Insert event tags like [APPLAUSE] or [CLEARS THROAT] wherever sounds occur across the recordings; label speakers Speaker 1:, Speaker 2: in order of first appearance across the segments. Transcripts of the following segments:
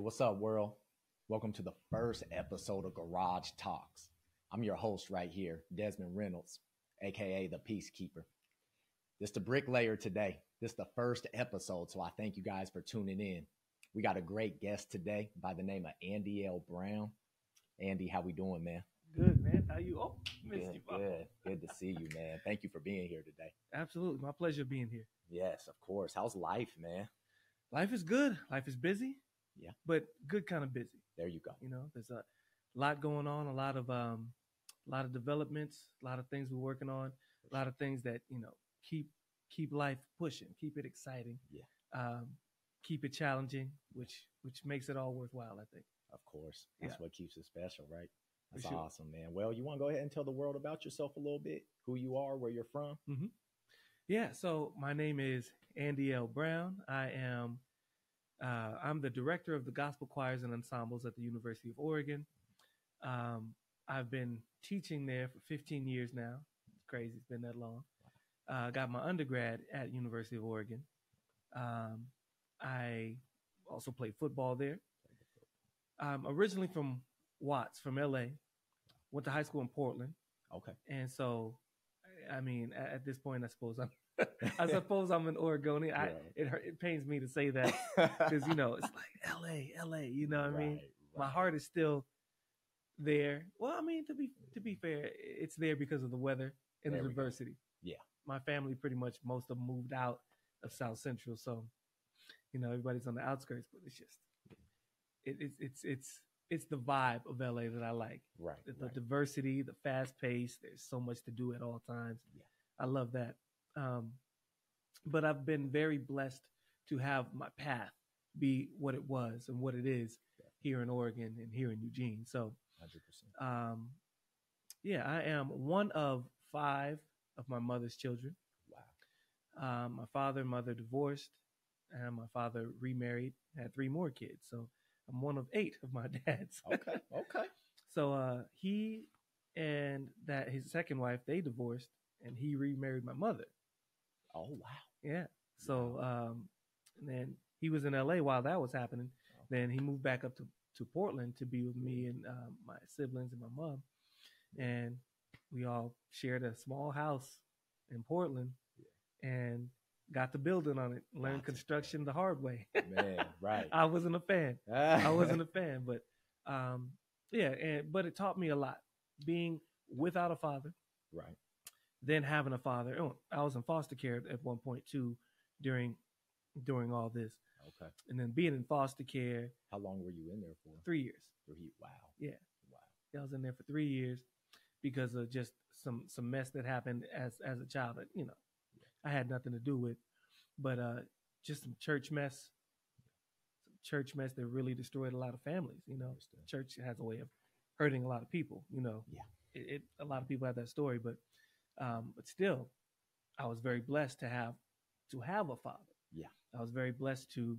Speaker 1: What's up, world? Welcome to the first episode of Garage Talks. I'm your host right here, Desmond Reynolds, aka the Peacekeeper. This the bricklayer today. This the first episode, so I thank you guys for tuning in. We got a great guest today by the name of Andiel Brown. Andy, how we doing, man?
Speaker 2: Good man. How you? Oh, missed
Speaker 1: Good,
Speaker 2: you.
Speaker 1: Good, good to see you, man. Thank you for being here today.
Speaker 2: Absolutely, my pleasure being here.
Speaker 1: Yes, of course. How's life, man?
Speaker 2: Life is good. Life is busy.
Speaker 1: Yeah.
Speaker 2: but good kind of busy.
Speaker 1: There you go.
Speaker 2: You know, there's a lot going on. A lot of um, a lot of developments. A lot of things we're working on. A lot of things that you know keep keep life pushing, keep it exciting.
Speaker 1: Yeah.
Speaker 2: Um, keep it challenging, which which makes it all worthwhile. I think.
Speaker 1: Of course. That's
Speaker 2: Yeah.
Speaker 1: what keeps it special, right? That's
Speaker 2: sure.
Speaker 1: awesome, man. Well, you want to go ahead and tell the world about yourself a little bit, who you are, where you're from?
Speaker 2: Yeah, so my name is Andiel Brown. I am uh, I'm the director of the gospel choirs and ensembles at the University of Oregon. Um, I've been teaching there for 15 years now. It's crazy, it's been that long. Uh, got my undergrad at University of Oregon. Um, I also played football there. I'm originally from Watts, from LA. Went to high school in Portland.
Speaker 1: Okay.
Speaker 2: And so, I mean, at, at this point, I suppose I'm, I [LAUGHS] suppose I'm an Oregonian. I, it hurt, it pains me to say that because you know it's like L.A., L.A. You know what I mean?
Speaker 1: Right,
Speaker 2: My heart is still there. Well, I mean, to be to be fair, it's there because of the weather and
Speaker 1: There
Speaker 2: the diversity.
Speaker 1: Yeah.
Speaker 2: my family pretty much most of them moved out of South Central, so you know everybody's on the outskirts. But it's just it, it's it's it's it's the vibe of LA that I like
Speaker 1: Right.
Speaker 2: the, the
Speaker 1: right.
Speaker 2: diversity, the fast pace. There's so much to do at all times.
Speaker 1: Yeah.
Speaker 2: I love that. Um, but I've been very blessed to have my path be what it was and what it is here in Oregon and here in Eugene. So,
Speaker 1: 100%.
Speaker 2: um, yeah, I am one of five of my mother's children.
Speaker 1: Wow.
Speaker 2: Um, my father and mother divorced, and my father remarried, had three more kids. So I'm one of eight of my [LAUGHS] dads.
Speaker 1: Okay. Okay.
Speaker 2: So uh, he and that his second wife they divorced, and he remarried my mother.
Speaker 1: Oh, wow.
Speaker 2: Yeah. So um, and then he was in L.A. while that was happening. Then he moved back up to to Portland to be with me and um, my siblings and my mom, and we all shared a small house in Portland, and got the building on it. Learned
Speaker 1: Gotcha.
Speaker 2: construction the hard way. [LAUGHS]
Speaker 1: Man, right.
Speaker 2: I wasn't a fan. [LAUGHS] I wasn't a fan, but um, yeah, and but it taught me a lot. Being without a father,
Speaker 1: right.
Speaker 2: Then having a father. Oh, I was in foster care at one point too, during during all this,
Speaker 1: Okay.
Speaker 2: and then being in foster care
Speaker 1: How long were you in there for?
Speaker 2: three years.
Speaker 1: Three. Wow.
Speaker 2: Yeah.
Speaker 1: Wow.
Speaker 2: I was in there for three years because of just some some mess that happened as as a child that you know I had nothing to do with, but uh, just some church mess, some church mess that really destroyed a lot of families. You know, church has a way of hurting a lot of people. You know,
Speaker 1: Yeah.
Speaker 2: it, it a lot of people have that story, but um, but still, I was very blessed to have to have a father.
Speaker 1: Yeah.
Speaker 2: I was very blessed to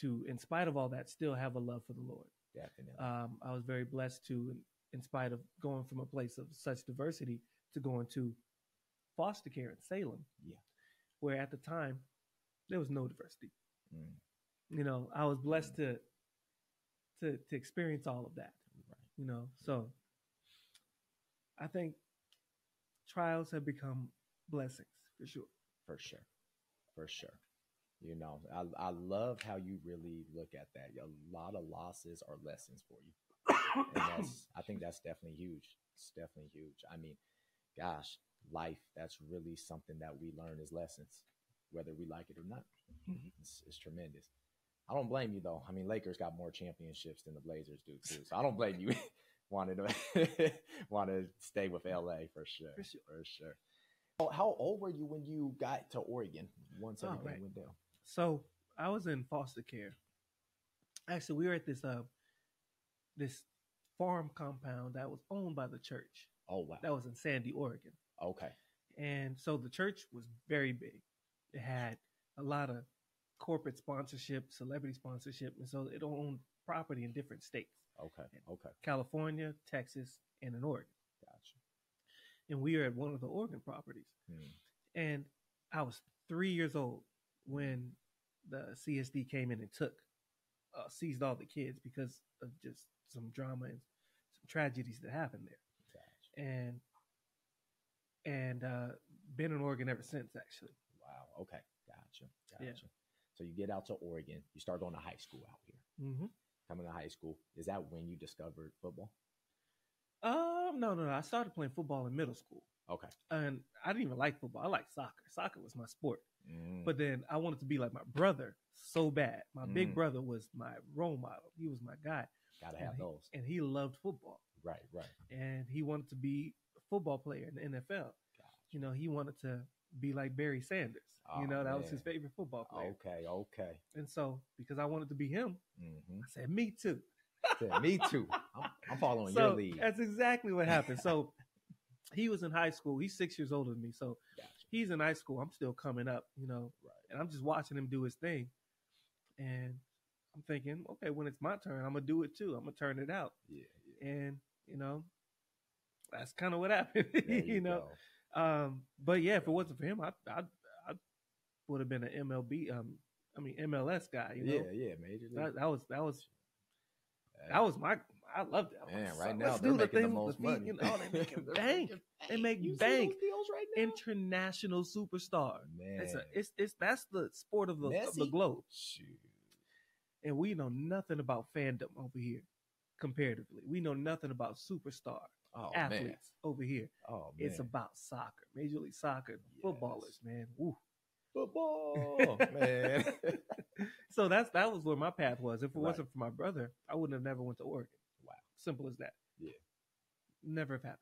Speaker 2: to, in spite of all that, still have a love for the Lord.
Speaker 1: Definitely.
Speaker 2: Um, I was very blessed to, in, spite of going from a place of such diversity to going to foster care in Salem,
Speaker 1: Yeah.
Speaker 2: where at the time there was no diversity.
Speaker 1: Mm,
Speaker 2: You know, I was blessed to to to experience all of that.
Speaker 1: right.
Speaker 2: You know, so I think trials have become blessings for sure.
Speaker 1: For sure. For sure. You know, I, I love how you really look at that. A lot of losses are lessons for you. And that's, I think that's definitely huge. It's definitely huge. I mean, gosh, life, that's really something that we learn as lessons, whether we like it or not.
Speaker 2: Mhm.
Speaker 1: It's, it's tremendous. I don't blame you though. I mean, Lakers got more championships than the Blazers do too. So I don't blame you [LAUGHS] wanting to [LAUGHS] want to stay with LA for sure.
Speaker 2: For sure.
Speaker 1: For sure. How- How old were you when you got to Oregon once
Speaker 2: Oh,
Speaker 1: everything
Speaker 2: right.
Speaker 1: went down?
Speaker 2: So I was in foster care. Actually, we were at this uh this farm compound that was owned by the church.
Speaker 1: Oh wow.
Speaker 2: That was in Sandy, Oregon.
Speaker 1: Okay.
Speaker 2: And so the church was very big. It had a lot of corporate sponsorship, celebrity sponsorship, and so it owned property in different states.
Speaker 1: Okay. Okay.
Speaker 2: California, Texas, and in Oregon.
Speaker 1: Gotcha.
Speaker 2: And we were at one of the Oregon properties.
Speaker 1: Hmm.
Speaker 2: And I was three years old when the CSD came in and took uh, seized all the kids because of just some drama and some tragedies that happened there.
Speaker 1: Gotcha.
Speaker 2: And and uh, been in Oregon ever since, actually.
Speaker 1: Wow. Okay. Gotcha. Gotcha.
Speaker 2: Yeah.
Speaker 1: So you get out to Oregon. You start going to high school out here.
Speaker 2: Mm-hmm.
Speaker 1: Coming to high school. Is that when you discovered football?
Speaker 2: Um, no, no, no. I started playing football in middle school,
Speaker 1: Okay.
Speaker 2: and I didn't even like football. I liked soccer. Soccer was my sport.
Speaker 1: Mm,
Speaker 2: But then I wanted to be like my brother so bad. My
Speaker 1: Mm.
Speaker 2: big brother was my role model. He was my guy,
Speaker 1: gotta
Speaker 2: and
Speaker 1: have
Speaker 2: he,
Speaker 1: those.
Speaker 2: and he loved football.
Speaker 1: Right. Right.
Speaker 2: and he wanted to be a football player in the NFL.
Speaker 1: Gotcha.
Speaker 2: You know, he wanted to be like Barry Sanders.
Speaker 1: Oh,
Speaker 2: you know, that was his favorite football player.
Speaker 1: Okay. Okay.
Speaker 2: And so, because I wanted to be him,
Speaker 1: hmm
Speaker 2: I said, "Me too."
Speaker 1: Me too. [LAUGHS] I'm, I'm following
Speaker 2: so
Speaker 1: your lead.
Speaker 2: that's exactly what happened. So he was in high school. He's six years older than me. So
Speaker 1: Gotcha.
Speaker 2: he's in high school. I'm still coming up. You know,
Speaker 1: Right.
Speaker 2: and I'm just watching him do his thing, and I'm thinking, okay, when it's my turn, I'm gonna do it too. I'm gonna turn it out.
Speaker 1: Yeah. yeah.
Speaker 2: And you know, that's kind of what happened. [LAUGHS]
Speaker 1: There
Speaker 2: you, know.
Speaker 1: go.
Speaker 2: Um, but yeah, if it wasn't for him, I I, I would have been an MLB, um, I mean MLS guy. You know,
Speaker 1: Yeah. Yeah. Major league.
Speaker 2: that, that was that was that was my. I loved was
Speaker 1: Man, right
Speaker 2: "So
Speaker 1: now they're
Speaker 2: the
Speaker 1: making the
Speaker 2: thing with
Speaker 1: most
Speaker 2: feet,"
Speaker 1: money.
Speaker 2: You know, they making [LAUGHS] bank. They make
Speaker 1: You
Speaker 2: bank.
Speaker 1: right?
Speaker 2: International superstar.
Speaker 1: Man,
Speaker 2: It's a, it's it's that's the sport of the of the globe,
Speaker 1: shoot.
Speaker 2: and we know nothing about fandom over here. Comparatively, we know nothing about superstar
Speaker 1: Oh
Speaker 2: athletes
Speaker 1: man.
Speaker 2: over here.
Speaker 1: Oh man.
Speaker 2: It's about soccer, Major League Soccer, footballers, man. Woo.
Speaker 1: football, [LAUGHS] man. [LAUGHS]
Speaker 2: so that's that was where my path was. If it
Speaker 1: Right.
Speaker 2: wasn't for my brother, I wouldn't have never went to Oregon.
Speaker 1: Wow.
Speaker 2: Simple as that.
Speaker 1: Yeah.
Speaker 2: Never have happened.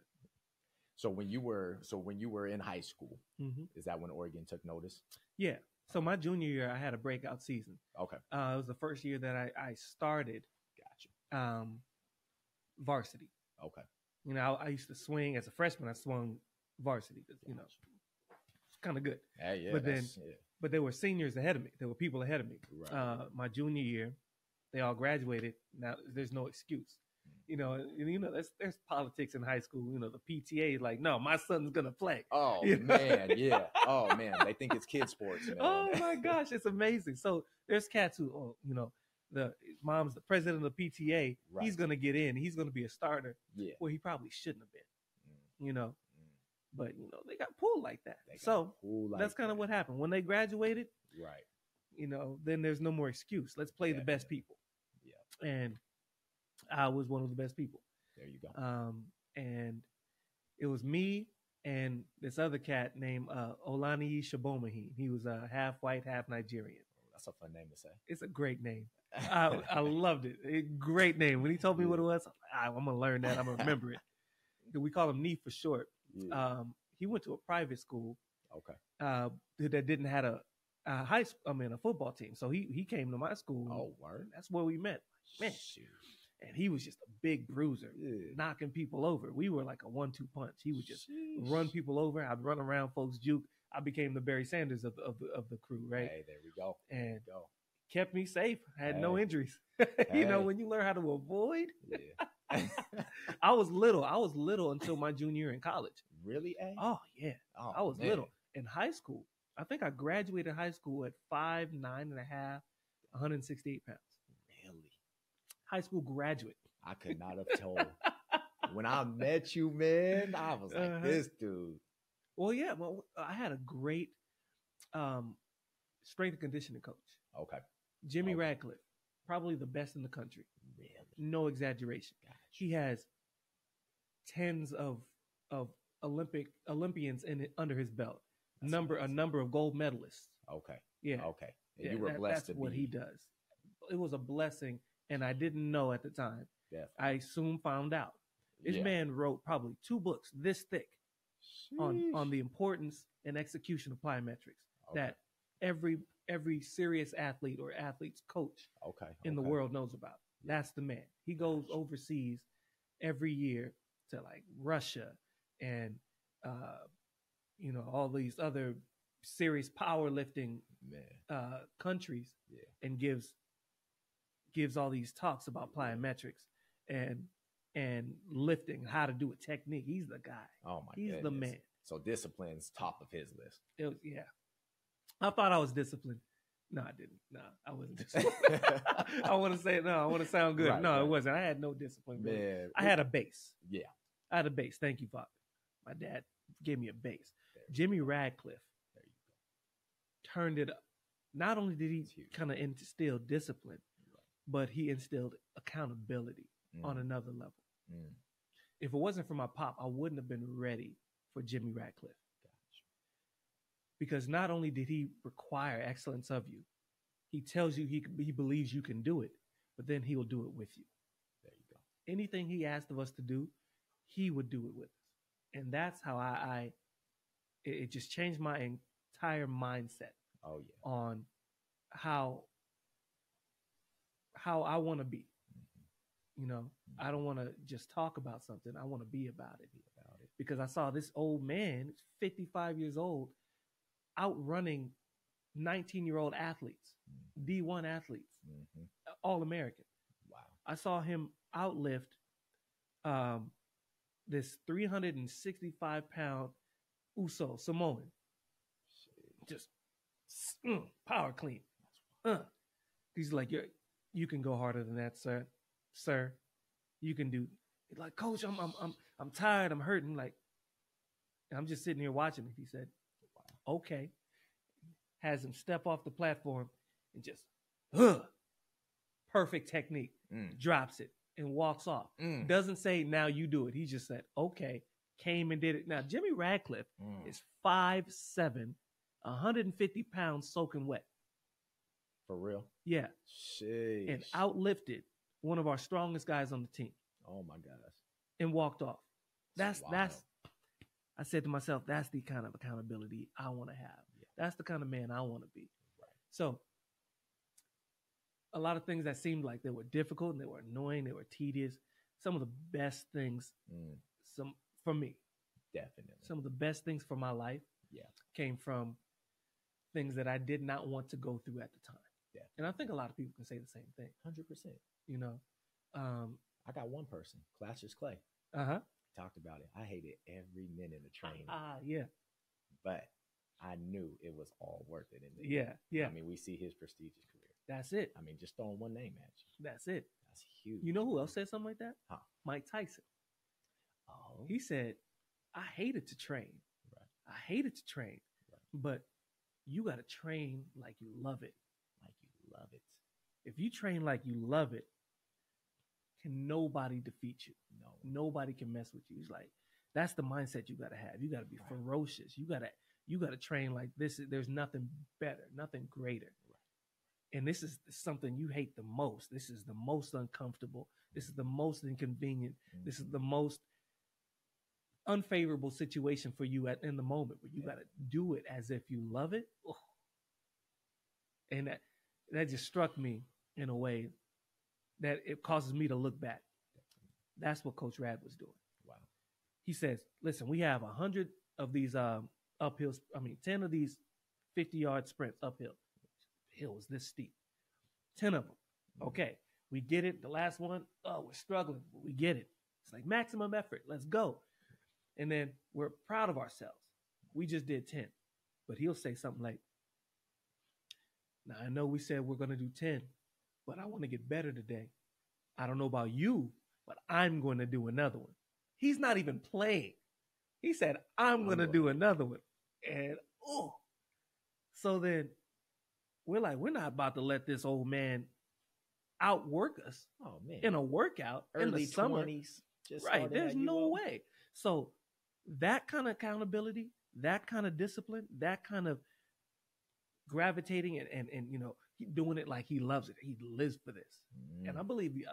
Speaker 1: so when you were so when you were in high school,
Speaker 2: hmm
Speaker 1: is that when Oregon took notice?
Speaker 2: Yeah. So my junior year, I had a breakout season.
Speaker 1: Okay,
Speaker 2: Uh, it was the first year that I, I started
Speaker 1: gotcha.
Speaker 2: um, varsity.
Speaker 1: Okay,
Speaker 2: You know, I, I used to swing as a freshman. I swung varsity. You know, it's kind of good.
Speaker 1: hey, yeah,
Speaker 2: But then-
Speaker 1: yeah,
Speaker 2: But there were seniors ahead of me. There were people ahead of me.
Speaker 1: right.
Speaker 2: uh, my junior year. They all graduated. Now there's no excuse. You know, and, you know, there's there's politics in high school. You know, the PTA is like, no, my son's gonna play.
Speaker 1: oh [LAUGHS]
Speaker 2: you know?
Speaker 1: man, yeah. Oh man, they think it's kid sports, [LAUGHS] man.
Speaker 2: Oh my gosh, it's amazing. So there's cats who, oh, you know, the mom's the president of the PTA.
Speaker 1: Right.
Speaker 2: He's gonna get in. He's gonna be a starter.
Speaker 1: yeah.
Speaker 2: Well, he probably shouldn't have been. You know,
Speaker 1: Mm.
Speaker 2: but you know they got pulled like that. So
Speaker 1: like
Speaker 2: that's kind of
Speaker 1: that.
Speaker 2: what happened when they graduated.
Speaker 1: Right.
Speaker 2: you know, then there's no more excuse. Let's play the best
Speaker 1: Definitely.
Speaker 2: people. And I was one of the best people.
Speaker 1: There you go.
Speaker 2: Um, and it was me and this other cat named uh, Olani Shabomahin. He was uh, half white, half Nigerian.
Speaker 1: That's a fun name to say.
Speaker 2: It's a great name. I, I loved it. A great name. When he told me what it was, I'm, I'm gonna learn that. I'm gonna remember it. We call him Nee for short.
Speaker 1: Yeah.
Speaker 2: Um, he went to a private school
Speaker 1: okay.
Speaker 2: uh, that didn't have a, a high, I mean, a football team. So he he came to my school.
Speaker 1: Oh, word.
Speaker 2: that's where we met. Man.
Speaker 1: Shoot.
Speaker 2: And he was just a big bruiser,
Speaker 1: Yeah.
Speaker 2: knocking people over. We were like a one-two punch. He would just
Speaker 1: Sheesh.
Speaker 2: run people over. I'd run around folks, juke. I became the Barry Sanders of the of the, of the crew, right?
Speaker 1: Hey, there we go.
Speaker 2: And
Speaker 1: Go.
Speaker 2: Kept me safe. I had no
Speaker 1: Hey.
Speaker 2: injuries. [LAUGHS] you know, when you learn how to avoid.
Speaker 1: Yeah. [LAUGHS] [LAUGHS]
Speaker 2: I was little. I was little until my junior year in college.
Speaker 1: really?
Speaker 2: Oh yeah,
Speaker 1: Oh,
Speaker 2: I was
Speaker 1: man.
Speaker 2: little in high school. I think I graduated high school at five nine and a half, 168 pounds.
Speaker 1: Really?
Speaker 2: High school graduate.
Speaker 1: I could not have told. when I met you, man, I was like,
Speaker 2: Uh-huh.
Speaker 1: this dude.
Speaker 2: Well, yeah. Well, I had a great um, strength and conditioning coach,
Speaker 1: Okay.
Speaker 2: Jimmy
Speaker 1: Okay.
Speaker 2: Radcliffe, probably the best in the country.
Speaker 1: Really?
Speaker 2: No exaggeration.
Speaker 1: Gotcha.
Speaker 2: He has tens of of Olympic Olympians in under his belt.
Speaker 1: That's
Speaker 2: number a number of gold medalists.
Speaker 1: Okay.
Speaker 2: Yeah,
Speaker 1: Okay.
Speaker 2: Yeah,
Speaker 1: you were
Speaker 2: that-
Speaker 1: blessed
Speaker 2: that's what
Speaker 1: be.
Speaker 2: he does. It was a blessing, and I didn't know at the time.
Speaker 1: Definitely.
Speaker 2: I soon found out. This
Speaker 1: Yeah.
Speaker 2: man wrote probably two books this thick on on the importance and execution of plyometrics
Speaker 1: Okay.
Speaker 2: that every every serious athlete or athlete's coach
Speaker 1: okay.
Speaker 2: in the world knows about. That's the man. He goes overseas every year to like Russia and uh, you know all these other serious powerlifting uh, countries
Speaker 1: Yeah.
Speaker 2: and gives gives all these talks about plyometrics and and lifting, how to do a technique. He's the guy.
Speaker 1: Oh my
Speaker 2: He's the man.
Speaker 1: So discipline's top of his list.
Speaker 2: Was, yeah. I thought I was disciplined. No, I didn't. No, I wasn't [LAUGHS] disciplined. [LAUGHS] I want to say no. I want to sound good.
Speaker 1: Right,
Speaker 2: no,
Speaker 1: right.
Speaker 2: it wasn't. I had no discipline. really.
Speaker 1: Man,
Speaker 2: I had a base.
Speaker 1: yeah.
Speaker 2: I had a base. Thank you, Father. My dad gave me a base. Jimmy Radcliffe
Speaker 1: There you
Speaker 2: turned it up. Not only did he kind of instill discipline, but he instilled accountability
Speaker 1: go.
Speaker 2: on
Speaker 1: Mm,
Speaker 2: another level.
Speaker 1: mm,
Speaker 2: If it wasn't for my pop, I wouldn't have been ready for Jimmy Radcliffe. Because not only did he require excellence of you, he tells you he he believes you can do it, but then he will do it with you.
Speaker 1: There you go.
Speaker 2: anything he asked of us to do, he would do it with us. And that's how I, I it, it just changed my entire mindset
Speaker 1: Oh yeah.
Speaker 2: on how how I want to be. Mm-hmm. You know, I don't want to just talk about something. I want to be about it
Speaker 1: Be about it.
Speaker 2: because I saw this old man, 55 years old, outrunning 19 year old athletes, D1 athletes,
Speaker 1: hmm
Speaker 2: all American.
Speaker 1: Wow.
Speaker 2: I saw him outlift um, this 365 pound Uso Samoan. Just mm, power clean. Uh. He's like, you you can go harder than that, sir. Sir, you can do. He's like, Coach, I'm I'm I'm I'm tired. I'm hurting. Like, I'm just sitting here watching it. He said, okay. Has him step off the platform and just, perfect technique
Speaker 1: Mm,
Speaker 2: drops it and walks off.
Speaker 1: mm,
Speaker 2: Doesn't say now you do it. He just said, okay, came and did it. Now Jimmy Radcliffe
Speaker 1: mm.
Speaker 2: is 5'7, 150 pounds soaking wet.
Speaker 1: For real.
Speaker 2: Yeah.
Speaker 1: Sheesh.
Speaker 2: And outlifted one of our strongest guys on the team
Speaker 1: Oh my gosh.
Speaker 2: and walked off. That's
Speaker 1: wild.
Speaker 2: that's I said to myself, that's the kind of accountability I want to have.
Speaker 1: Yeah.
Speaker 2: That's the kind of man I want to be.
Speaker 1: Right.
Speaker 2: So a lot of things that seemed like they were difficult and they were annoying, they were tedious. Some of the best things
Speaker 1: Mm,
Speaker 2: some for me,
Speaker 1: definitely.
Speaker 2: some of the best things for my life
Speaker 1: Yeah.
Speaker 2: came from things that I did not want to go through at the time.
Speaker 1: Yeah.
Speaker 2: And I think a lot of people can say the same thing,
Speaker 1: Hundred percent.
Speaker 2: you know. Um
Speaker 1: I got one person, Cassius Clay.
Speaker 2: uh-huh.
Speaker 1: Talked about it. I hated every minute of training,
Speaker 2: Ah, yeah.
Speaker 1: but I knew it was all worth it. In the
Speaker 2: Yeah,
Speaker 1: end.
Speaker 2: yeah.
Speaker 1: I mean, we see his prestigious career.
Speaker 2: That's it.
Speaker 1: I mean, just throwing one name at you.
Speaker 2: That's it.
Speaker 1: That's huge.
Speaker 2: You know who else said something like that?
Speaker 1: Huh.
Speaker 2: Mike Tyson.
Speaker 1: Oh,
Speaker 2: He said, I hated to train.
Speaker 1: Right.
Speaker 2: I hated to train.
Speaker 1: Right.
Speaker 2: But you got to train like you love it.
Speaker 1: like you love it.
Speaker 2: If you train like you love it, can nobody defeat you?
Speaker 1: No.
Speaker 2: Nobody can mess with you. It's like that's the mindset you got to have. You got to be
Speaker 1: Right.
Speaker 2: ferocious. You got to you got to train like this. There's nothing better, nothing greater. And this is something you hate the most. This is the most uncomfortable. This is the most inconvenient. Mm-hmm. This is the most unfavorable situation for you at in the moment, but you
Speaker 1: Yeah.
Speaker 2: got to do it as if you love it. Oh. And that that just struck me in a way that it causes me to look back. That's what Coach Rad was doing.
Speaker 1: wow.
Speaker 2: He says, "Listen, we have a hundred of these um, uphills. I mean, ten of these fifty-yard sprints uphill. The hill is this steep. Ten of them.
Speaker 1: Mhm.
Speaker 2: Okay, we get it. The last one, oh, we're struggling, but we get it. It's like maximum effort. Let's go. And then we're proud of ourselves. We just did 10. But he'll say something like, Now I know we said we're going to do 10, but I want to get better today. I don't know about you, but I'm going to do another one. He's not even playing. He said, I'm oh,
Speaker 1: I'm
Speaker 2: going to do another one. And oh, so then we're like, we're not about to let this old man outwork us
Speaker 1: Oh man.
Speaker 2: in a workout in
Speaker 1: early
Speaker 2: the summer.
Speaker 1: twenties. Just
Speaker 2: Right. There's no way. So that kind of accountability, that kind of discipline, that kind of gravitating and, and, and you know, he doing it like he loves it. He lives for this. And I
Speaker 1: Mm,
Speaker 2: believe you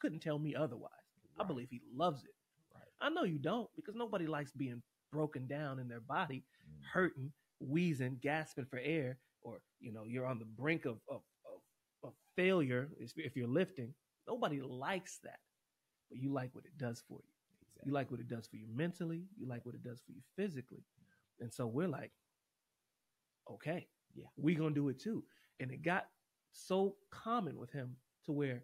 Speaker 2: couldn't tell me otherwise. I believe he loves it.
Speaker 1: Right.
Speaker 2: I know you don't because nobody likes being broken down in their body,
Speaker 1: Mm,
Speaker 2: hurting, wheezing, gasping for air, or you know, you're on the brink of of, of, of failure if you're lifting. Nobody likes that. But you like what it does for you.
Speaker 1: exactly.
Speaker 2: You like what it does for you mentally. You like what it does for you physically. And so we're like, okay,
Speaker 1: Yeah.
Speaker 2: we're going to do it too. And it got so common with him to where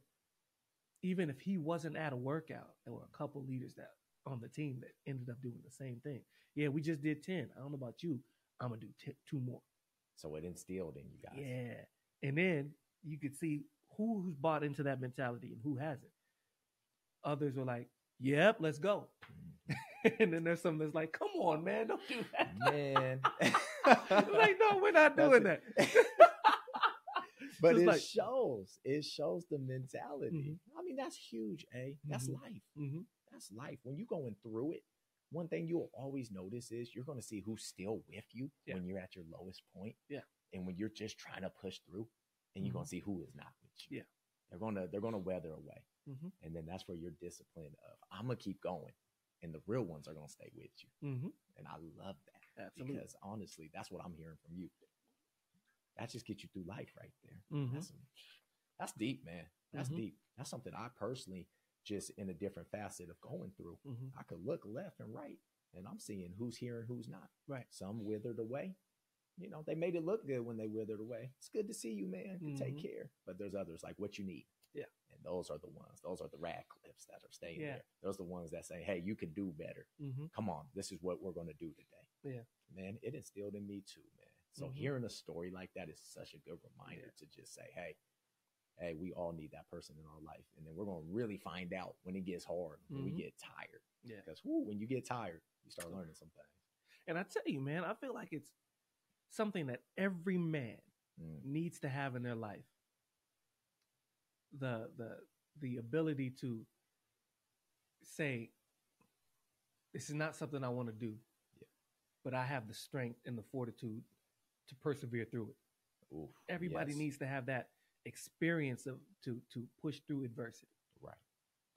Speaker 2: even if he wasn't at a workout, there were a couple leaders that on the team that ended up doing the same thing. Yeah, we just did 10. I don't know about you. I'm going to do t- two more.
Speaker 1: So it instilled in you guys.
Speaker 2: Yeah. And then you could see who, who's bought into that mentality and who hasn't. Others were like, "Yep, let's go." Mm-hmm. [LAUGHS] and then there's some that's like, "Come on, man, don't do that."
Speaker 1: Man. [LAUGHS]
Speaker 2: like, no, we're not doing that. [LAUGHS]
Speaker 1: but [LAUGHS] it
Speaker 2: like-
Speaker 1: shows. It shows the mentality.
Speaker 2: Mhm.
Speaker 1: I mean, that's huge, eh? That's
Speaker 2: Mhm.
Speaker 1: life.
Speaker 2: hmm
Speaker 1: That's life. When you're going through it, one thing you'll always notice is you're going to see who's still with you
Speaker 2: Yeah.
Speaker 1: when you're at your lowest point.
Speaker 2: Yeah.
Speaker 1: And when you're just trying to push through, and you're going to see who is not with you.
Speaker 2: Yeah.
Speaker 1: They're gonna they're gonna weather away.
Speaker 2: Mhm.
Speaker 1: And then that's where your discipline of I'm gonna keep going. And the real ones are gonna stay with you.
Speaker 2: hmm
Speaker 1: And I love that.
Speaker 2: Absolutely.
Speaker 1: Because honestly, that's what I'm hearing from you. That just gets you through life right there.
Speaker 2: Mhm.
Speaker 1: That's that's deep, man. That's
Speaker 2: Mhm.
Speaker 1: deep. That's something I personally just in a different facet of going through.
Speaker 2: hmm
Speaker 1: I could look left and right, and I'm seeing who's here and who's not.
Speaker 2: Right.
Speaker 1: Some withered away. You know, they made it look good when they withered away. It's good to see you, man. You Take care. But there's others like what you need.
Speaker 2: Yeah.
Speaker 1: And those are the ones. Those are the Radcliffes that are staying
Speaker 2: Yeah.
Speaker 1: there. Those are the ones that say, "Hey, you can do better.
Speaker 2: hmm
Speaker 1: Come on, this is what we're going to do today."
Speaker 2: Yeah.
Speaker 1: Man, it instilled in me too. So
Speaker 2: Mhm.
Speaker 1: hearing a story like that is such a good reminder
Speaker 2: Yeah.
Speaker 1: to just say, "Hey, hey, we all need that person in our life. And then we're going to really find out when it gets hard, when we
Speaker 2: Mhm.
Speaker 1: get tired.
Speaker 2: Yeah.
Speaker 1: Because when you get tired, you start learning some things.
Speaker 2: And I tell you, man, I feel like it's something that every man
Speaker 1: Mm.
Speaker 2: needs to have in their life. The the the ability to say, this is not something I want to do,
Speaker 1: Yeah.
Speaker 2: but I have the strength and the fortitude to persevere through it.
Speaker 1: Oof,
Speaker 2: Everybody
Speaker 1: yes.
Speaker 2: needs to have that experience of to to push through adversity.
Speaker 1: Right.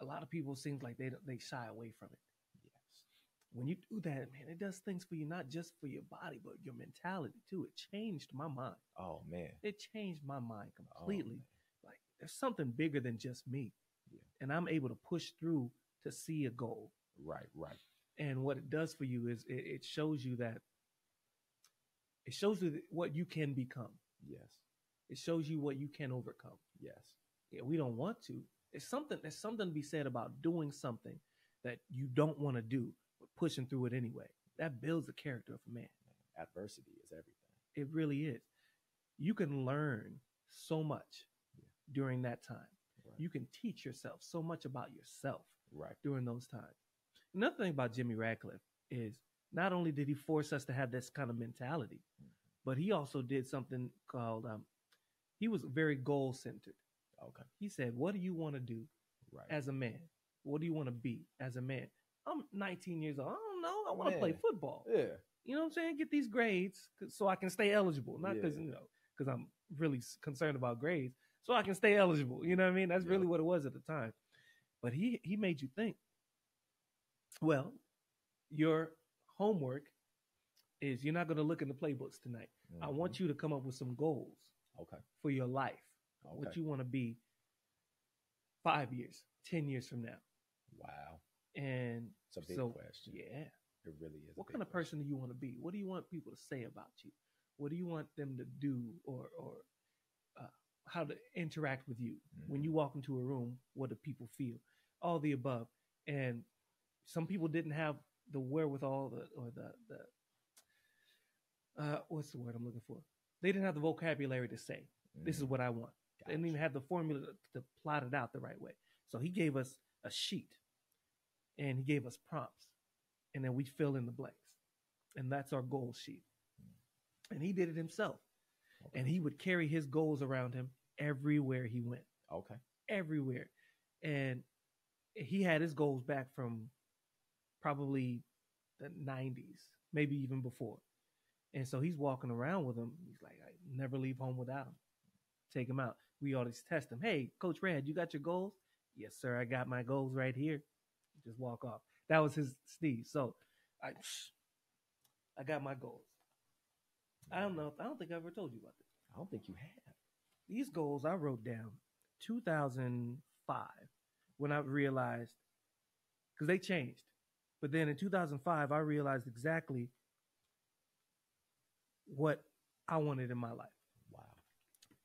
Speaker 2: A lot of people seems like they don't- they shy away from it.
Speaker 1: Yes.
Speaker 2: when you do that, man, it does things for you, not just for your body, but your mentality too. It changed my mind.
Speaker 1: Oh, man.
Speaker 2: It changed my mind
Speaker 1: Oh,
Speaker 2: completely.
Speaker 1: man.
Speaker 2: like there's something bigger than just me.
Speaker 1: Yeah.
Speaker 2: And I'm able to push through to see a goal.
Speaker 1: Right, right.
Speaker 2: And what it does for you is it, it shows you that it shows you what you can become.
Speaker 1: Yes.
Speaker 2: It shows you what you can overcome.
Speaker 1: Yes.
Speaker 2: Yeah, we don't want to. It's something there's something to be said about doing something that you don't want to do, but pushing through it anyway. That builds the character of a man.
Speaker 1: Adversity is everything.
Speaker 2: It really is. You can learn so much
Speaker 1: Yeah.
Speaker 2: during that time.
Speaker 1: Right.
Speaker 2: You can teach yourself so much about yourself
Speaker 1: right.
Speaker 2: during those times. Another thing about Jimmy Radcliffe is not only did he force us to have this kind of mentality, but he also did something called um, he was very goal centered.
Speaker 1: Okay.
Speaker 2: He said, "What do you want to do
Speaker 1: Right.
Speaker 2: as a man? What do you want to be as a man?" I'm 19 years old. I don't know. I want to play football.
Speaker 1: yeah.
Speaker 2: You know what I'm saying? Get these grades so I can stay eligible. Not because
Speaker 1: Yeah.
Speaker 2: you know because I'm really concerned about grades, so I can stay eligible. You know what I mean? That's
Speaker 1: Yeah.
Speaker 2: really what it was at the time. But he he made you think. Well, your homework is you're not going to look in the playbooks tonight. I want you to come up with some goals
Speaker 1: Mm-hmm. Okay.
Speaker 2: for your life.
Speaker 1: Okay.
Speaker 2: What you want to be five years, ten years from now,
Speaker 1: wow.
Speaker 2: and
Speaker 1: It's a big
Speaker 2: so
Speaker 1: question.
Speaker 2: yeah.
Speaker 1: It really is.
Speaker 2: what kind of
Speaker 1: question.
Speaker 2: person do you want to be? What do you want people to say about you? What do you want them to do or or uh, how to interact with you when
Speaker 1: Mhm.
Speaker 2: you walk into a room? What do people feel? All the above. And some people didn't have the wherewithal the, or the the uh, what's the word I'm looking for? They didn't have the vocabulary to say this is
Speaker 1: Mhm.
Speaker 2: what I want. They didn't even have the formula to, to plot it out the right way. So he gave us a sheet and he gave us prompts and then we fill in the blanks. And that's our goal sheet. And he did it himself.
Speaker 1: Okay.
Speaker 2: And he would carry his goals around him everywhere he went,
Speaker 1: Okay.
Speaker 2: everywhere. And he had his goals back from probably the 90s, maybe even before. And so he's walking around with them. He's like, I never leave home without him. Take him out. We always test him. Hey, Coach Red, you got your goals? Yes, sir. I got my goals right here. Just walk off. That was his Steve. So I, I got my goals. I don't know. I don't think I ever told you about this.
Speaker 1: I don't think you have.
Speaker 2: These goals I wrote down 2005 when I realized because they changed. But then in 2005, I realized exactly what I wanted in my life
Speaker 1: Wow.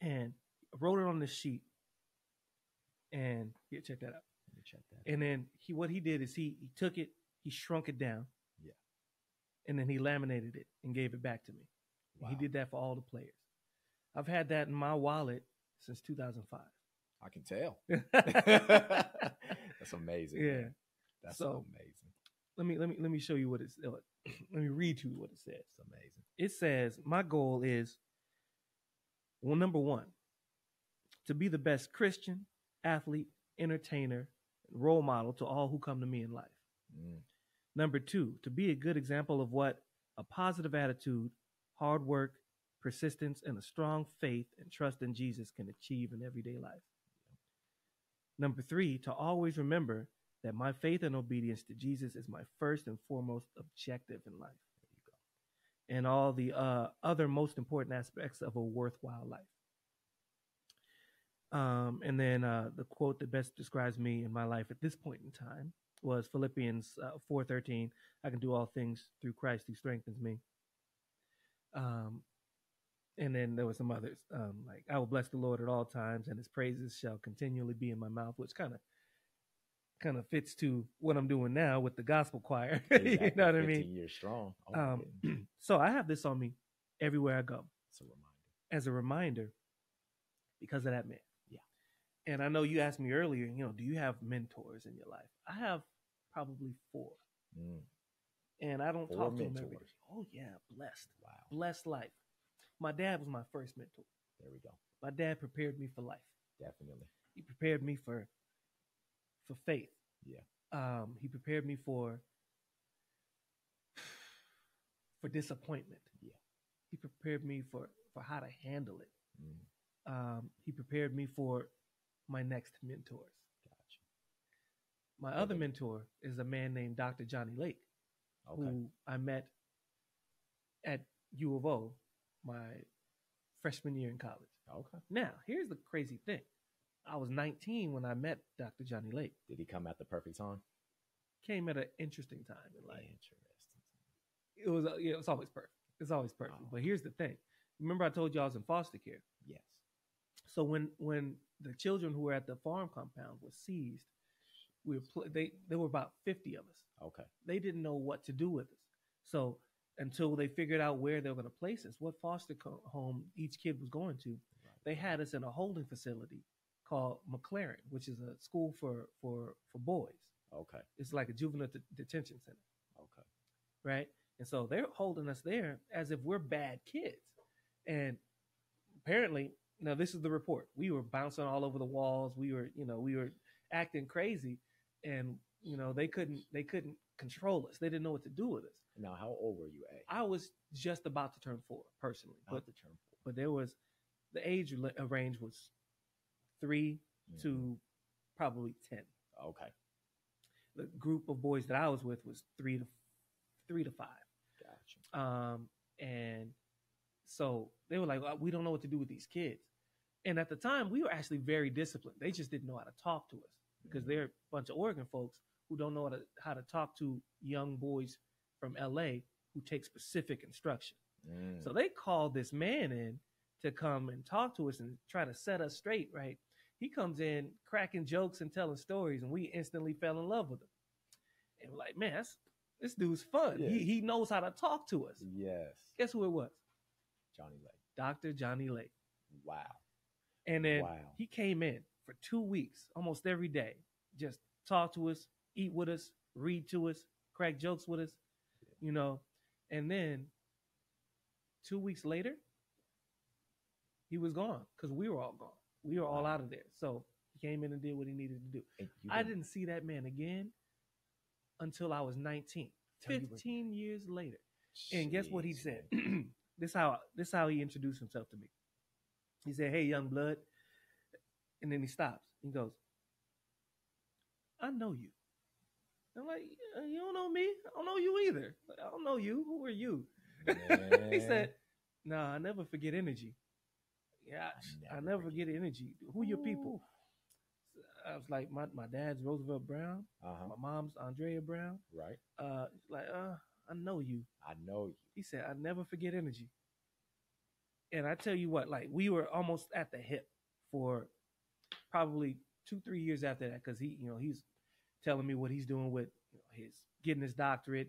Speaker 2: and wrote it on this sheet. And here, check that out.
Speaker 1: Check that.
Speaker 2: And then he, what he did is he he took it, he shrunk it down,
Speaker 1: Yeah.
Speaker 2: and then he laminated it and gave it back to me.
Speaker 1: Wow.
Speaker 2: He did that for all the players. I've had that in my wallet since 2005.
Speaker 1: I can tell. [LAUGHS] [LAUGHS] That's amazing.
Speaker 2: Yeah.
Speaker 1: man. That's
Speaker 2: So-
Speaker 1: amazing.
Speaker 2: Let me let me let me show you what it's. uh, [CLEARS THROAT] Let me read to you what it says.
Speaker 1: It's amazing.
Speaker 2: It says my goal is well, number one, to be the best Christian, athlete, entertainer, role model to all who come to me in life.
Speaker 1: Mm,
Speaker 2: Number two, to be a good example of what a positive attitude, hard work, persistence, and a strong faith and trust in Jesus can achieve in everyday life. Number three, to always remember that my faith and obedience to Jesus is my first and foremost objective in life. And all the uh, other most important aspects of a worthwhile life. Um, and then uh, the quote that best describes me in my life at this point in time was Philippians uh, 4:13. I can do all things through Christ who strengthens me. Um, and then there was some others um, like I will bless the Lord at all times, and His praises shall continually be in my mouth, which kind of kind of fits to what I'm doing now with the gospel choir. [LAUGHS] you know what I
Speaker 1: 15
Speaker 2: mean?
Speaker 1: years strong. Oh
Speaker 2: Um, [CLEARS THROAT] so I have this on me everywhere I go
Speaker 1: It's a reminder.
Speaker 2: as a reminder because of that man.
Speaker 1: Yeah.
Speaker 2: And I know you asked me earlier, you know, do you have mentors in your life? I have probably four.
Speaker 1: Mm,
Speaker 2: And I don't
Speaker 1: Four
Speaker 2: talk to them every day. Oh yeah, blessed.
Speaker 1: wow.
Speaker 2: Blessed life. My dad was my first mentor.
Speaker 1: There we go.
Speaker 2: My dad prepared me for life.
Speaker 1: Definitely.
Speaker 2: He prepared me for for faith.
Speaker 1: Yeah.
Speaker 2: Um, he prepared me for for disappointment.
Speaker 1: Yeah.
Speaker 2: He prepared me for for how to handle it.
Speaker 1: Mm,
Speaker 2: um, he prepared me for my next mentors.
Speaker 1: gotcha.
Speaker 2: My other mentor is a man named Dr. Johnny Lake,
Speaker 1: Okay.
Speaker 2: who I met at U of O my freshman year in college.
Speaker 1: Okay.
Speaker 2: Now, here's the crazy thing. I was 19 when I met Dr. Johnny Lake.
Speaker 1: Did he come at the perfect time?
Speaker 2: Came at an interesting time in life.
Speaker 1: Interesting.
Speaker 2: It was, uh, yeah, it's always perfect. It's always perfect.
Speaker 1: Oh.
Speaker 2: But here's the thing. Remember, I told you I was in foster care.
Speaker 1: Yes.
Speaker 2: So when when the children who were at the farm compound were seized, we were pl- they there were about 50 of us.
Speaker 1: Okay.
Speaker 2: They didn't know what to do with us. So until they figured out where they were going to place us, what foster co- home each kid was going to,
Speaker 1: Right.
Speaker 2: they had us in a holding facility called MacLaren, which is a school for for for boys.
Speaker 1: Okay.
Speaker 2: It's like a juvenile de- detention center,
Speaker 1: Okay.
Speaker 2: right? And so they're holding us there as if we're bad kids. And apparently, now this is the report. We were bouncing all over the walls. We were, you know, we were acting crazy, and you know they couldn't they couldn't control us. They didn't know what to do with us.
Speaker 1: Now, how old were you, A?
Speaker 2: I was just about to turn four personally,
Speaker 1: About
Speaker 2: but
Speaker 1: to turn four.
Speaker 2: but there was the age range was 3
Speaker 1: Mhm.
Speaker 2: to probably ten.
Speaker 1: Okay.
Speaker 2: The group of boys that I was with was three to three to five.
Speaker 1: Gotcha.
Speaker 2: Um, and so they were like, "Uh, we don't know what to do with these kids. And at the time, we were actually very disciplined. They just didn't know how to talk to us because they're a bunch of Oregon folks who don't know how to, how to talk to young boys from LA who take specific instruction.
Speaker 1: Mm,
Speaker 2: So they called this man in to come and talk to us and try to set us straight, right? He comes in cracking jokes and telling stories, and we instantly fell in love with him. And we're like, man, that's, this dude's fun.
Speaker 1: Yeah.
Speaker 2: He, he knows how to talk to us.
Speaker 1: yes.
Speaker 2: Guess who it was?
Speaker 1: Johnny Lake.
Speaker 2: Dr. Johnny Lake.
Speaker 1: Wow.
Speaker 2: And then
Speaker 1: Wow.
Speaker 2: he came in for two weeks, almost every day, just talk to us, eat with us, read to us, crack jokes with us, you know. And then two weeks later, he was gone because we were all gone. We were all out of there. So he came in and did what he needed to do.
Speaker 1: And
Speaker 2: I didn't see that man again until I was 19.
Speaker 1: Tell you what-
Speaker 2: 15 years later. And guess what he said? [CLEARS THROAT] this how this how he introduced himself to me. He said, "Hey, young blood," and then he stops. He goes, "I know you." I'm like, "Uh, "You don't know me? I don't know you either. I don't know you. Who are you?" [LAUGHS] he said, "Nah, I never forget energy. Yeah, I, I never forget energy. Who your people?" I was like, "My my dad's Roosevelt Brown.
Speaker 1: Uh-huh.
Speaker 2: My mom's Andrea Brown."
Speaker 1: Right.
Speaker 2: Uh, like, uh, I know you.
Speaker 1: I know you.
Speaker 2: He said, I never forget energy. And I tell you what, like we were almost at the hip for probably two, three years after that, because he, you know, he's telling me what he's doing with you know, his getting his doctorate,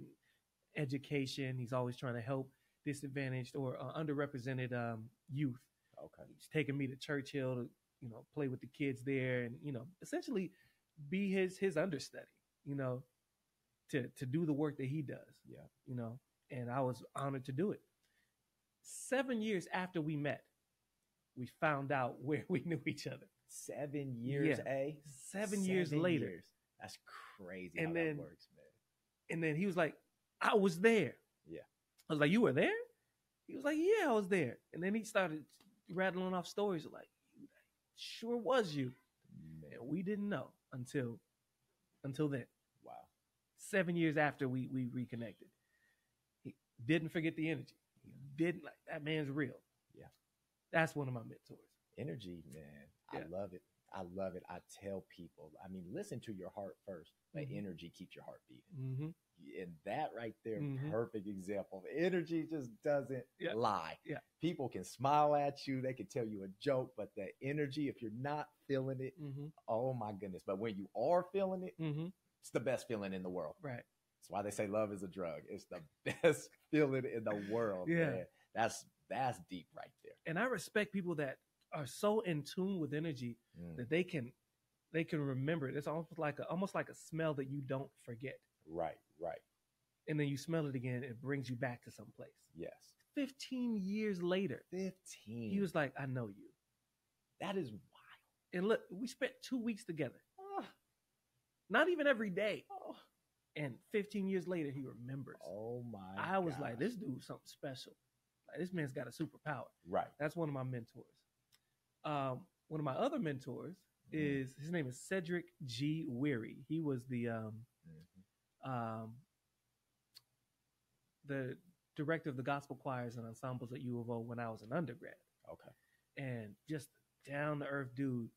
Speaker 2: education. He's always trying to help disadvantaged or uh, underrepresented um, youth
Speaker 1: Okay.
Speaker 2: He's taking me to Churchill to, you know, play with the kids there and, you know, essentially be his his understudy, you know, to to do the work that he does.
Speaker 1: Yeah.
Speaker 2: You know, and I was honored to do it. Seven years after we met, we found out [LAUGHS] where we knew each other.
Speaker 1: Seven years,
Speaker 2: Yeah.
Speaker 1: A.
Speaker 2: Seven, years later.
Speaker 1: years. That's crazy
Speaker 2: And
Speaker 1: how
Speaker 2: then-
Speaker 1: that works, man.
Speaker 2: And then he was like, I was there.
Speaker 1: Yeah.
Speaker 2: I was like, You were there? He was like, Yeah, I was there. And then he started rattling off stories like, Sure was you.
Speaker 1: Man,
Speaker 2: And we didn't know until until then.
Speaker 1: wow.
Speaker 2: Seven years after we we reconnected. He didn't forget the energy. He didn't like that man's real.
Speaker 1: Yeah.
Speaker 2: That's one of my mentors.
Speaker 1: Energy, man.
Speaker 2: Yeah.
Speaker 1: I love it. I love it. I tell people, I mean, listen to your heart first, but
Speaker 2: Mhm.
Speaker 1: energy keeps your heart beating.
Speaker 2: Mm-hmm.
Speaker 1: And that right there,
Speaker 2: Mhm.
Speaker 1: perfect example. Energy just doesn't
Speaker 2: Yeah.
Speaker 1: lie.
Speaker 2: Yeah.
Speaker 1: People can smile at you, they can tell you a joke, but the energy, if you're not feeling it,
Speaker 2: Mm-hmm.
Speaker 1: oh my goodness. But when you are feeling it,
Speaker 2: Mm-hmm.
Speaker 1: it's the best feeling in the world.
Speaker 2: Right.
Speaker 1: That's why they say love is a drug. It's the [LAUGHS] best feeling in the world.
Speaker 2: Yeah.
Speaker 1: Man. That's that's deep right there.
Speaker 2: And I respect people that are so in tune with energy
Speaker 1: Mm.
Speaker 2: that they can they can remember it. It's almost like a almost like a smell that you don't forget.
Speaker 1: Right, right.
Speaker 2: And then you smell it again, it brings you back to some place.
Speaker 1: Yes.
Speaker 2: 15 years later,
Speaker 1: 15.
Speaker 2: he was like, I know you.
Speaker 1: that is wild.
Speaker 2: And look, we spent two weeks together.
Speaker 1: Oh, [SIGHS]
Speaker 2: Not even every day.
Speaker 1: oh, [SIGHS]
Speaker 2: And 15 years later, he remembers.
Speaker 1: oh my
Speaker 2: I was like, this dude's something special. Like, this man's got a superpower.
Speaker 1: Right.
Speaker 2: That's one of my mentors. Um, one of my other mentors
Speaker 1: Mhm.
Speaker 2: is his name is Cedric G. Weary. He was the um,
Speaker 1: Mhm.
Speaker 2: um, the director of the gospel choirs and ensembles at U of O when I was an undergrad,
Speaker 1: Okay.
Speaker 2: and just down to earth dude.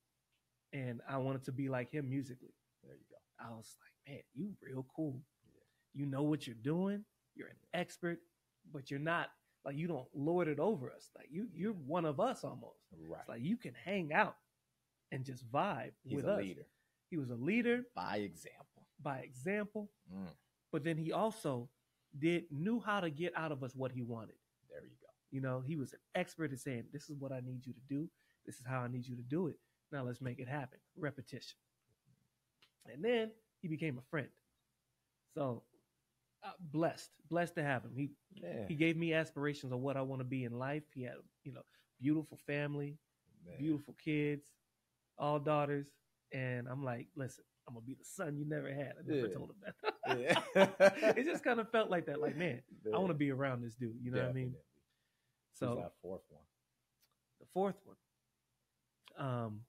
Speaker 2: And I wanted to be like him musically.
Speaker 1: There you go.
Speaker 2: I was like, man, you real cool. Yeah. You know what you're doing. You're an expert, but you're not like you don't lord it over us. Like you, you're one of us almost.
Speaker 1: Right.
Speaker 2: It's like you can hang out and just vibe
Speaker 1: He's
Speaker 2: with
Speaker 1: a
Speaker 2: us.
Speaker 1: leader
Speaker 2: He was a leader
Speaker 1: by example.
Speaker 2: by example,
Speaker 1: Mm,
Speaker 2: but then he also did knew how to get out of us what he wanted.
Speaker 1: there you go.
Speaker 2: You know, he was an expert at saying, "This is what I need you to do. This is how I need you to do it. Now let's make it happen." Repetition. And then he became a friend. So uh, blessed, blessed to have him. He
Speaker 1: Man,
Speaker 2: he gave me aspirations of what I want to be in life. He had, you know, beautiful family,
Speaker 1: man.
Speaker 2: beautiful kids, all daughters, and I'm like, listen, I'm gonna be the son you never had. I never
Speaker 1: Yeah.
Speaker 2: told him that.
Speaker 1: Yeah. [LAUGHS]
Speaker 2: it just kind of felt like that. Like, man, I want to be around this dude. You know what I mean?
Speaker 1: Definitely. Who's
Speaker 2: So
Speaker 1: that fourth one.
Speaker 2: the fourth one, um,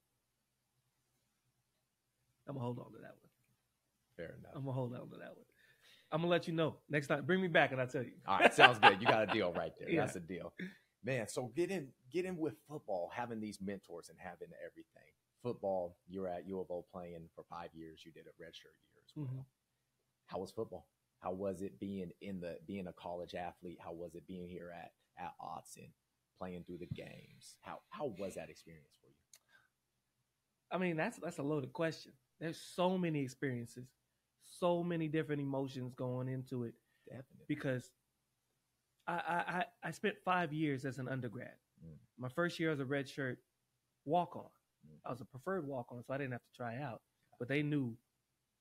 Speaker 2: I'm gonna hold on to that one.
Speaker 1: Fair enough.
Speaker 2: I'm gonna hold on to that one. I'm gonna let you know next time. Bring me back and I'll tell you.
Speaker 1: All right, sounds good. You got a deal right there.
Speaker 2: Yeah.
Speaker 1: That's a deal. Man, so get in get in with football, having these mentors and having everything. Football, you're at U of O playing for five years. You did a redshirt year as well.
Speaker 2: Mhm.
Speaker 1: How was football? How was it being in the being a college athlete? How was it being here at at Autzen, playing through the games? How how was that experience for you?
Speaker 2: I mean, that's that's a loaded question. There's so many experiences, so many different emotions going into it
Speaker 1: Definitely.
Speaker 2: because I I, I- spent five years as an undergrad.
Speaker 1: Mm.
Speaker 2: My first year as a redshirt walk on.
Speaker 1: Mm.
Speaker 2: I was a preferred walk on, so I didn't have to try out. But they knew,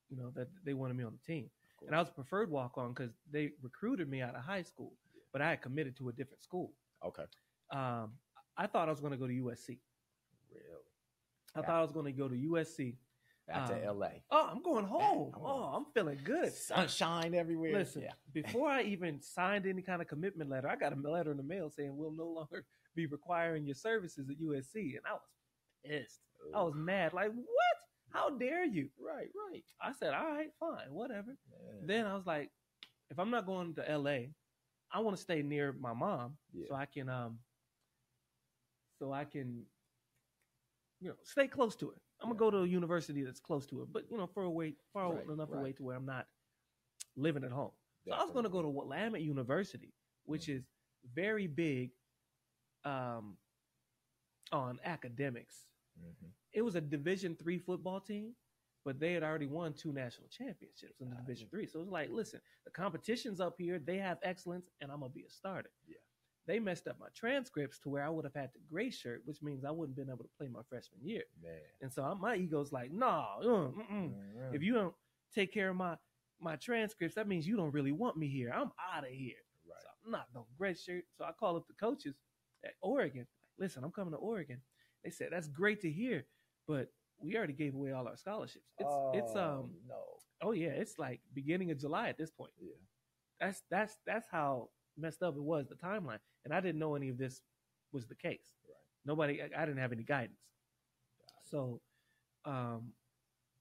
Speaker 2: you know, that they wanted me on the team. And I was a preferred walk on because they recruited me out of high school, but I had committed to a different school.
Speaker 1: okay.
Speaker 2: Um, I thought I was going to go to USC.
Speaker 1: Really?
Speaker 2: I
Speaker 1: Yeah.
Speaker 2: thought I was going to go to USC.
Speaker 1: Back to
Speaker 2: Um,
Speaker 1: LA.
Speaker 2: Oh, I'm going home.
Speaker 1: I'm
Speaker 2: Oh, I'm feeling good.
Speaker 1: Sunshine everywhere.
Speaker 2: Listen,
Speaker 1: Yeah.
Speaker 2: before I even signed any kind of commitment letter, I got a letter in the mail saying we'll no longer [LAUGHS] be requiring your services at USC, and I was pissed. I was mad. Like, what? How dare you?
Speaker 1: right, right.
Speaker 2: I said, all right, fine, whatever.
Speaker 1: Man.
Speaker 2: Then I was like, if I'm not going to LA, I want to stay near my mom
Speaker 1: Yeah.
Speaker 2: so I can um so I can you know stay close to her. I'm gonna go to a university that's close to her, but you know, far away, far
Speaker 1: Right,
Speaker 2: enough away to where I'm not living at home. So I was going to go to Willamette University, which
Speaker 1: Mm.
Speaker 2: is very big um, on academics.
Speaker 1: Mhm.
Speaker 2: It was a Division three football team, but they had already won two national championships in the. Division three. So it was like, listen, the competition's up here. They have excellence, and I'm gonna be a starter.
Speaker 1: Yeah.
Speaker 2: They messed up my transcripts to where I would have had to gray shirt, which means I wouldn't been able to play my freshman year.
Speaker 1: Man.
Speaker 2: And so I, my ego's like, nah, uh, mm-mm.
Speaker 1: Mm.
Speaker 2: if you don't take care of my my transcripts, that means you don't really want me here. I'm out of here.
Speaker 1: right.
Speaker 2: So I'm not no gray shirt. So I call up the coaches at Oregon. Listen, I'm coming to Oregon. They said that's great to hear, but we already gave away all our scholarships. It's it's
Speaker 1: Oh,
Speaker 2: um
Speaker 1: no.
Speaker 2: oh yeah, it's like beginning of July at this point.
Speaker 1: Yeah.
Speaker 2: That's that's that's how messed up it was the timeline, and I didn't know any of this was the case.
Speaker 1: Right.
Speaker 2: Nobody, I, I didn't have any guidance. So, um,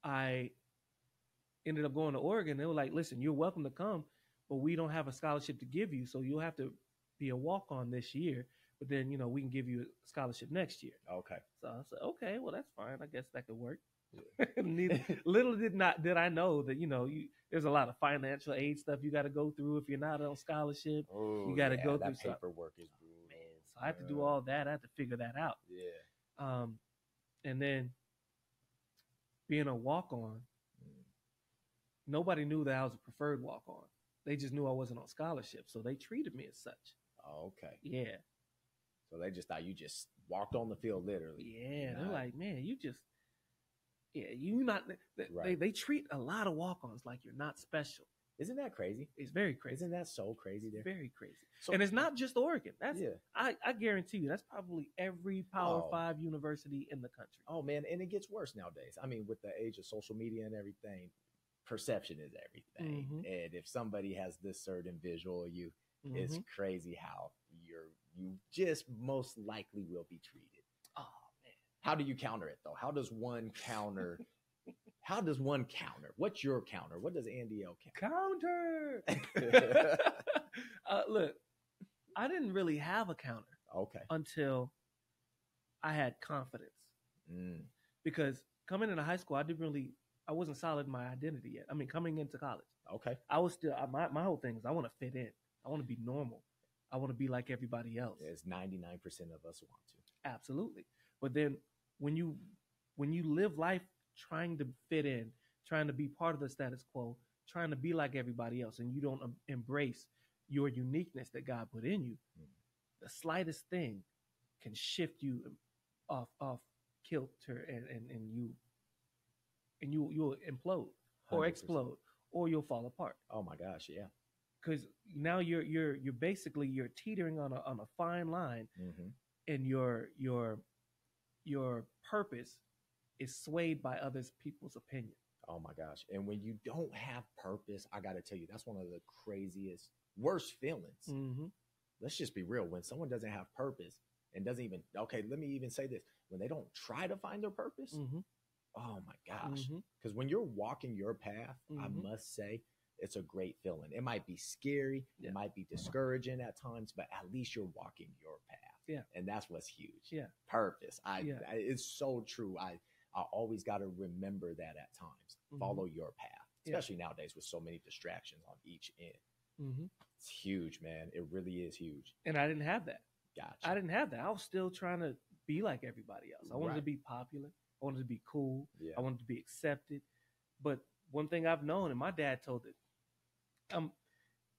Speaker 2: I ended up going to Oregon. They were like, "Listen, you're welcome to come, but we don't have a scholarship to give you, so you'll have to be a walk on this year. But then, you know, we can give you a scholarship next year."
Speaker 1: Okay.
Speaker 2: So I said, "Okay, well, that's fine. I guess that could work." [LAUGHS] Neither, little did not did I know that you know you there's a lot of financial aid stuff you got to go through if you're not on scholarship.
Speaker 1: Oh, you
Speaker 2: gotta
Speaker 1: yeah,
Speaker 2: go
Speaker 1: that
Speaker 2: through
Speaker 1: paperwork is brutal.
Speaker 2: Man, so I had to do all that. I had to figure that out.
Speaker 1: Yeah.
Speaker 2: Um, and then being a walk on,
Speaker 1: Mm.
Speaker 2: nobody knew that I was a preferred walk on. They just knew I wasn't on scholarship, so they treated me as such.
Speaker 1: Oh, okay.
Speaker 2: Yeah,
Speaker 1: So they just thought you just walked on the field literally.
Speaker 2: yeah. They're like, man, you just, yeah, you not. They, they,
Speaker 1: Right.
Speaker 2: they treat a lot of walk ons like you're not special.
Speaker 1: Isn't that crazy?
Speaker 2: It's very crazy.
Speaker 1: Isn't that so crazy
Speaker 2: It's
Speaker 1: there?
Speaker 2: very crazy.
Speaker 1: So-
Speaker 2: and it's not just Oregon. That's
Speaker 1: yeah.
Speaker 2: I, I guarantee you that's probably every Power
Speaker 1: Oh.
Speaker 2: Five university in the country.
Speaker 1: Oh man, and it gets worse nowadays. I mean, with the age of social media and everything, perception is everything.
Speaker 2: Mhm.
Speaker 1: And if somebody has this certain visual you, it's
Speaker 2: Mhm.
Speaker 1: crazy how you're you just most likely will be treated. How do you counter it though? How does one counter? [LAUGHS] how does one counter? What's your counter? What does Andiel
Speaker 2: counter.
Speaker 1: counter? [LAUGHS] [LAUGHS]
Speaker 2: uh, look, I didn't really have a counter
Speaker 1: okay.
Speaker 2: until I had confidence
Speaker 1: Mm,
Speaker 2: because coming into high school, I didn't really, I wasn't solid in my identity yet. I mean, coming into college,
Speaker 1: okay.
Speaker 2: I was still, I- my, my whole thing is I want to fit in. I want to be normal. I want to be like everybody else.
Speaker 1: As ninety nine percent of us want to.
Speaker 2: Absolutely. But then when you, when you live life trying to fit in, trying to be part of the status quo, trying to be like everybody else, and you don't em- embrace your uniqueness that God put in you,
Speaker 1: Mm.
Speaker 2: the slightest thing can shift you off off kilter and, and, and you and you you'll implode or
Speaker 1: 100%.
Speaker 2: explode or you'll fall apart
Speaker 1: Oh my gosh, yeah.
Speaker 2: because now you're you're you're basically you're teetering on a on a fine line
Speaker 1: hmm
Speaker 2: and your your your purpose is swayed by others people's opinion
Speaker 1: Oh my gosh. And when you don't have purpose, I got to tell you, that's one of the craziest, worst feelings.
Speaker 2: mm-hmm.
Speaker 1: Let's just be real. When someone doesn't have purpose and doesn't even, okay, let me even say this when they don't try to find their purpose,
Speaker 2: Mm-hmm.
Speaker 1: oh my gosh.
Speaker 2: Mm-hmm.
Speaker 1: Because when you're walking your path, I
Speaker 2: Mhm.
Speaker 1: must say, it's a great feeling. It might be scary,
Speaker 2: Yeah.
Speaker 1: it might be discouraging at times, but at least you're walking your path.
Speaker 2: Yeah.
Speaker 1: And that's what's huge.
Speaker 2: Yeah.
Speaker 1: Purpose. I,
Speaker 2: Yeah.
Speaker 1: I it's so true. I I always got to remember that at times.
Speaker 2: Mhm.
Speaker 1: Follow your path,
Speaker 2: Yeah.
Speaker 1: especially nowadays with so many distractions on each end.
Speaker 2: Mm-hmm.
Speaker 1: It's huge, man. It really is huge.
Speaker 2: and i didn't have that
Speaker 1: Gotcha.
Speaker 2: i didn't have that i was still trying to be like everybody else i wanted to be popular i wanted to be cool
Speaker 1: yeah.
Speaker 2: I wanted to be accepted. But one thing I've known, and my dad told it, um,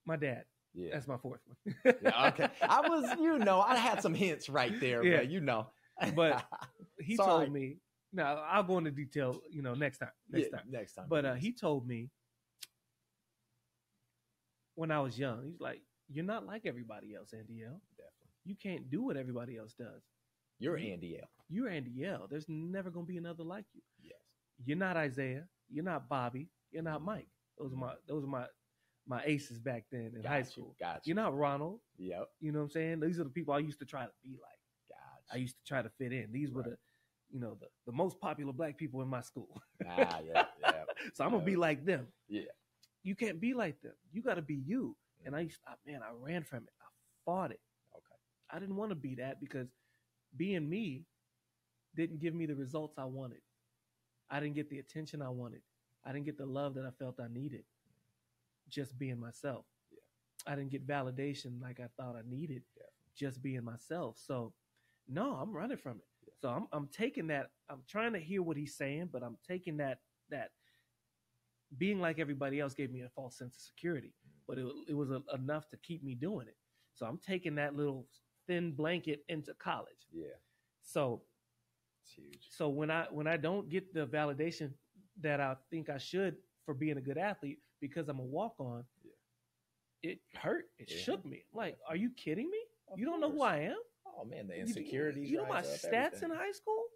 Speaker 2: my dad,
Speaker 1: Yeah.
Speaker 2: that's my fourth one.
Speaker 1: yeah. Okay. I was, you know, I had some hints right there,
Speaker 2: Yeah.
Speaker 1: but you know.
Speaker 2: But [LAUGHS] he
Speaker 1: Sorry.
Speaker 2: told me, now I'll go into detail, you know, next time, next
Speaker 1: Yeah,
Speaker 2: time.
Speaker 1: Next time.
Speaker 2: But uh, he told me when I was young, he's like, you're not like everybody else, Andiel.
Speaker 1: definitely.
Speaker 2: You can't do what everybody else does.
Speaker 1: You're
Speaker 2: you-
Speaker 1: Andiel.
Speaker 2: You're Andiel. There's never going to be another like you.
Speaker 1: Yes.
Speaker 2: You're not Isaiah. You're not Bobby. You're not Mike. Those are my those are my my aces back then in
Speaker 1: Got
Speaker 2: high
Speaker 1: you,
Speaker 2: school.
Speaker 1: Got you.
Speaker 2: You're not Ronald.
Speaker 1: Yep.
Speaker 2: You know what I'm saying? These are the people I used to try to be like.
Speaker 1: Got
Speaker 2: I used to try to fit in. These were the, you know, the, the most popular black people in my school.
Speaker 1: Ah, yeah, yeah. [LAUGHS]
Speaker 2: so I'm gonna be like them.
Speaker 1: Yeah.
Speaker 2: You can't be like them. You got to be you. And I used, I, man, I ran from it. I fought it.
Speaker 1: Okay.
Speaker 2: I didn't want to be that because being me didn't give me the results I wanted. I didn't get the attention I wanted. I didn't get the love that I felt I needed. Just being myself.
Speaker 1: Yeah.
Speaker 2: I didn't get validation like I thought I needed.
Speaker 1: Yeah.
Speaker 2: Just being myself. So, no, I'm running from it.
Speaker 1: Yeah.
Speaker 2: So I'm I'm taking that. I'm trying to hear what he's saying, but I'm taking that that being like everybody else gave me a false sense of security.
Speaker 1: Mm.
Speaker 2: But it, it was a, enough to keep me doing it. So I'm taking that little thin blanket into college.
Speaker 1: Yeah.
Speaker 2: So
Speaker 1: It's huge.
Speaker 2: so when I when I don't get the validation that I think I should for being a good athlete because I'm a walk on,
Speaker 1: Yeah.
Speaker 2: it hurt. It
Speaker 1: Yeah.
Speaker 2: shook me. Like, are you kidding me?
Speaker 1: Of
Speaker 2: you don't know who. I am?
Speaker 1: Oh man, the
Speaker 2: You-
Speaker 1: insecurities.
Speaker 2: You, know my
Speaker 1: up,
Speaker 2: stats
Speaker 1: everything.
Speaker 2: in high school?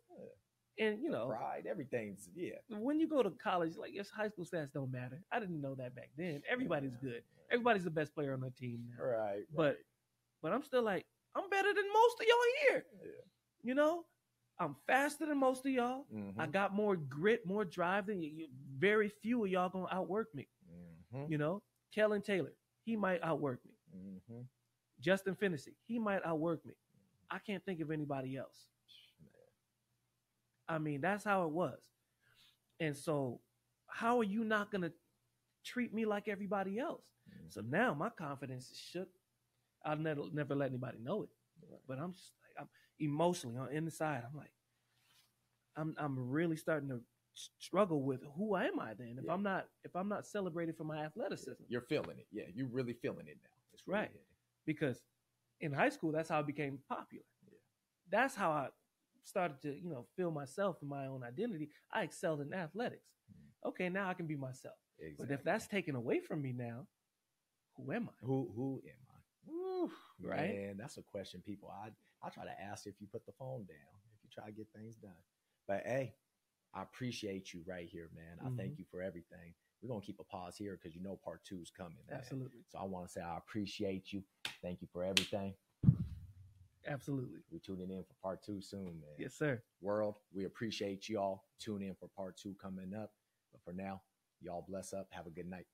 Speaker 2: And you
Speaker 1: The
Speaker 2: know,
Speaker 1: pride, everything's yeah.
Speaker 2: when you go to college, like yes, high school stats don't matter. I didn't know that back then. Everybody's
Speaker 1: Yeah.
Speaker 2: good. Everybody's the best player on the team now.
Speaker 1: Right.
Speaker 2: But but I'm still like, I'm better than most of y'all here.
Speaker 1: Yeah.
Speaker 2: You know, I'm faster than most of y'all.
Speaker 1: Mhm.
Speaker 2: I got more grit, more drive than you. you very few of y'all gonna outwork me.
Speaker 1: Mhm.
Speaker 2: You know, Kellen Taylor, he might outwork me.
Speaker 1: Mhm.
Speaker 2: Justin Finney, he might outwork me. I can't think of anybody else. I mean, that's how it was. And so, how are you not gonna treat me like everybody else?
Speaker 1: Mhm.
Speaker 2: So now my confidence is shook. I'll never never let anybody know it.
Speaker 1: Right.
Speaker 2: But I'm just like I'm emotionally on inside. I'm like, I'm I'm really starting to struggle with who am I then if
Speaker 1: Yeah.
Speaker 2: I'm not if I'm not celebrated for my athleticism
Speaker 1: You're feeling it. Yeah, you're really feeling it now. It's really
Speaker 2: Right.
Speaker 1: hitting.
Speaker 2: because in high school that's how I became popular.
Speaker 1: Yeah.
Speaker 2: That's how I started to you know feel myself and my own identity. I excelled in athletics.
Speaker 1: Mhm.
Speaker 2: Okay, now I can be myself.
Speaker 1: Exactly.
Speaker 2: But if that's taken away from me now, who am I?
Speaker 1: who who am I? Woo,
Speaker 2: Right?
Speaker 1: Man, that's a question people I I try to ask if you put the phone down, if you try to get things done. But hey, I appreciate you right here, man. I
Speaker 2: Mm-hmm.
Speaker 1: thank you for everything. We're gonna keep a pause here because you know part two is coming. man.
Speaker 2: Absolutely,
Speaker 1: So I want to say I appreciate you. Thank you for everything.
Speaker 2: absolutely.
Speaker 1: We're tuning in for part two soon, man.
Speaker 2: Yes, sir.
Speaker 1: World, we appreciate y'all. Tune in for part two coming up. But for now, y'all bless up. Have a good night.